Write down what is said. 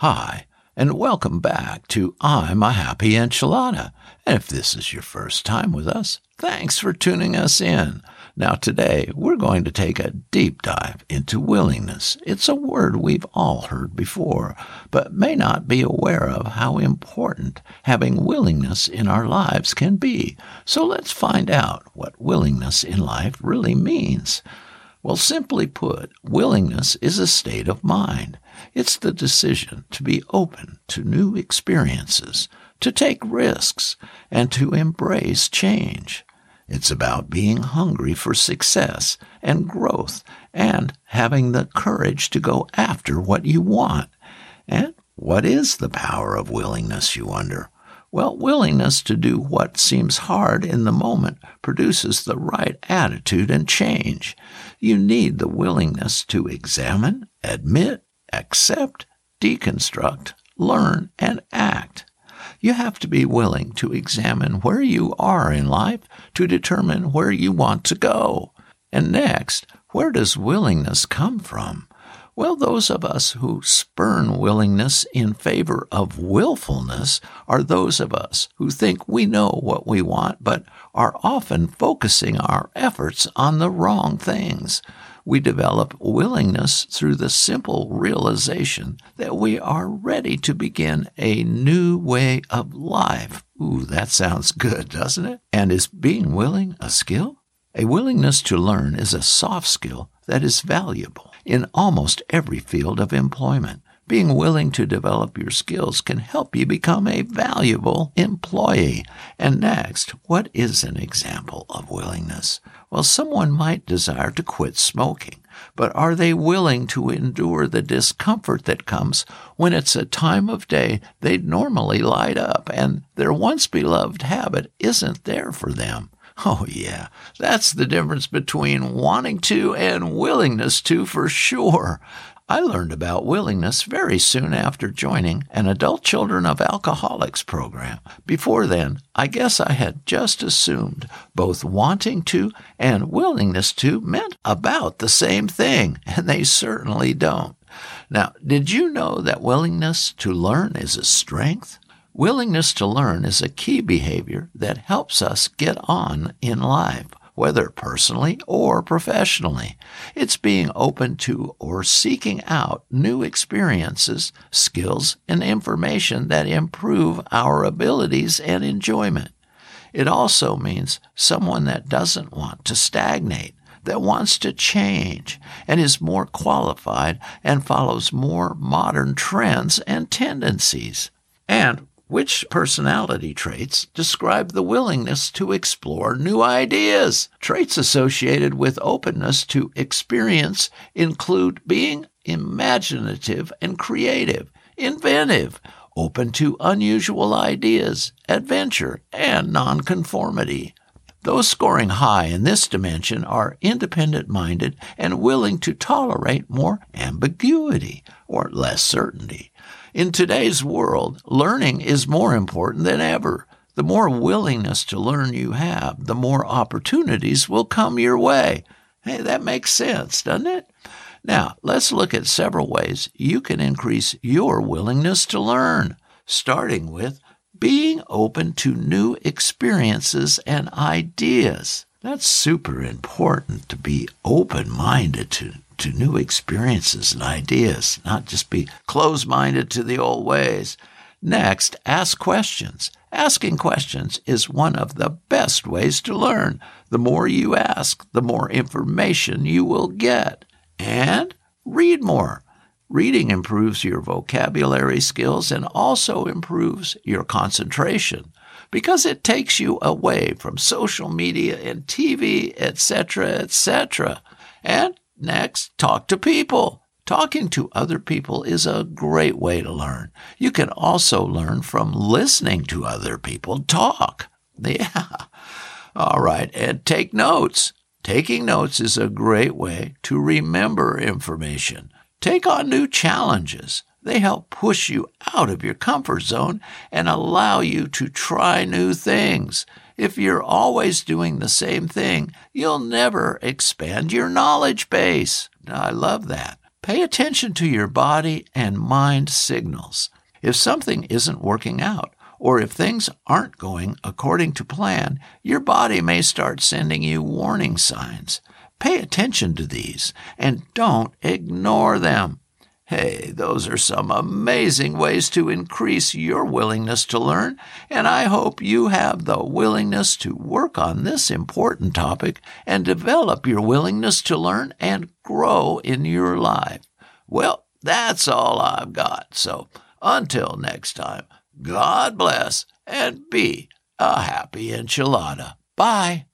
Hi, and welcome back to I'm a Happy Enchilada. And if this is your first time with us, thanks for tuning us in. Now, today we're going to take a deep dive into willingness. It's a word we've all heard before, but may not be aware of how important having willingness in our lives can be. So let's find out what willingness in life really means. Well, simply put, willingness is a state of mind. It's the decision to be open to new experiences, to take risks, and to embrace change. It's about being hungry for success and growth and having the courage to go after what you want. And what is the power of willingness, you wonder? Well, willingness to do what seems hard in the moment produces the right attitude and change. You need the willingness to examine, admit, accept, deconstruct, learn, and act. You have to be willing to examine where you are in life to determine where you want to go. And next, where does willingness come from? Well, those of us who spurn willingness in favor of willfulness are those of us who think we know what we want, but are often focusing our efforts on the wrong things we develop willingness through the simple realization that we are ready to begin a new way of life. Ooh, that sounds good, doesn't it? And is being willing a skill? A willingness to learn is a soft skill that is valuable in almost every field of employment. Being willing to develop your skills can help you become a valuable employee. And next, what is an example of willingness? Well, someone might desire to quit smoking, but are they willing to endure the discomfort that comes when it's a time of day they'd normally light up and their once beloved habit isn't there for them? Oh, yeah, that's the difference between wanting to and willingness to for sure. I learned about willingness very soon after joining an Adult Children of Alcoholics program. Before then, I guess I had just assumed both wanting to and willingness to meant about the same thing, and they certainly don't. Now, did you know that willingness to learn is a strength? Willingness to learn is a key behavior that helps us get on in life whether personally or professionally. It's being open to or seeking out new experiences, skills, and information that improve our abilities and enjoyment. It also means someone that doesn't want to stagnate, that wants to change, and is more qualified and follows more modern trends and tendencies. And which personality traits describe the willingness to explore new ideas? Traits associated with openness to experience include being imaginative and creative, inventive, open to unusual ideas, adventure, and nonconformity. Those scoring high in this dimension are independent minded and willing to tolerate more ambiguity or less certainty. In today's world, learning is more important than ever. The more willingness to learn you have, the more opportunities will come your way. Hey, that makes sense, doesn't it? Now, let's look at several ways you can increase your willingness to learn, starting with being open to new experiences and ideas. That's super important to be open minded to to new experiences and ideas, not just be closed minded to the old ways. Next, ask questions. Asking questions is one of the best ways to learn. The more you ask, the more information you will get. And read more. Reading improves your vocabulary skills and also improves your concentration because it takes you away from social media and TV, etc., etc. And Next, talk to people. Talking to other people is a great way to learn. You can also learn from listening to other people talk. Yeah. All right. And take notes. Taking notes is a great way to remember information. Take on new challenges. They help push you out of your comfort zone and allow you to try new things. If you're always doing the same thing, you'll never expand your knowledge base. I love that. Pay attention to your body and mind signals. If something isn't working out, or if things aren't going according to plan, your body may start sending you warning signs. Pay attention to these and don't ignore them. Hey, those are some amazing ways to increase your willingness to learn, and I hope you have the willingness to work on this important topic and develop your willingness to learn and grow in your life. Well, that's all I've got. So until next time, God bless and be a happy enchilada. Bye.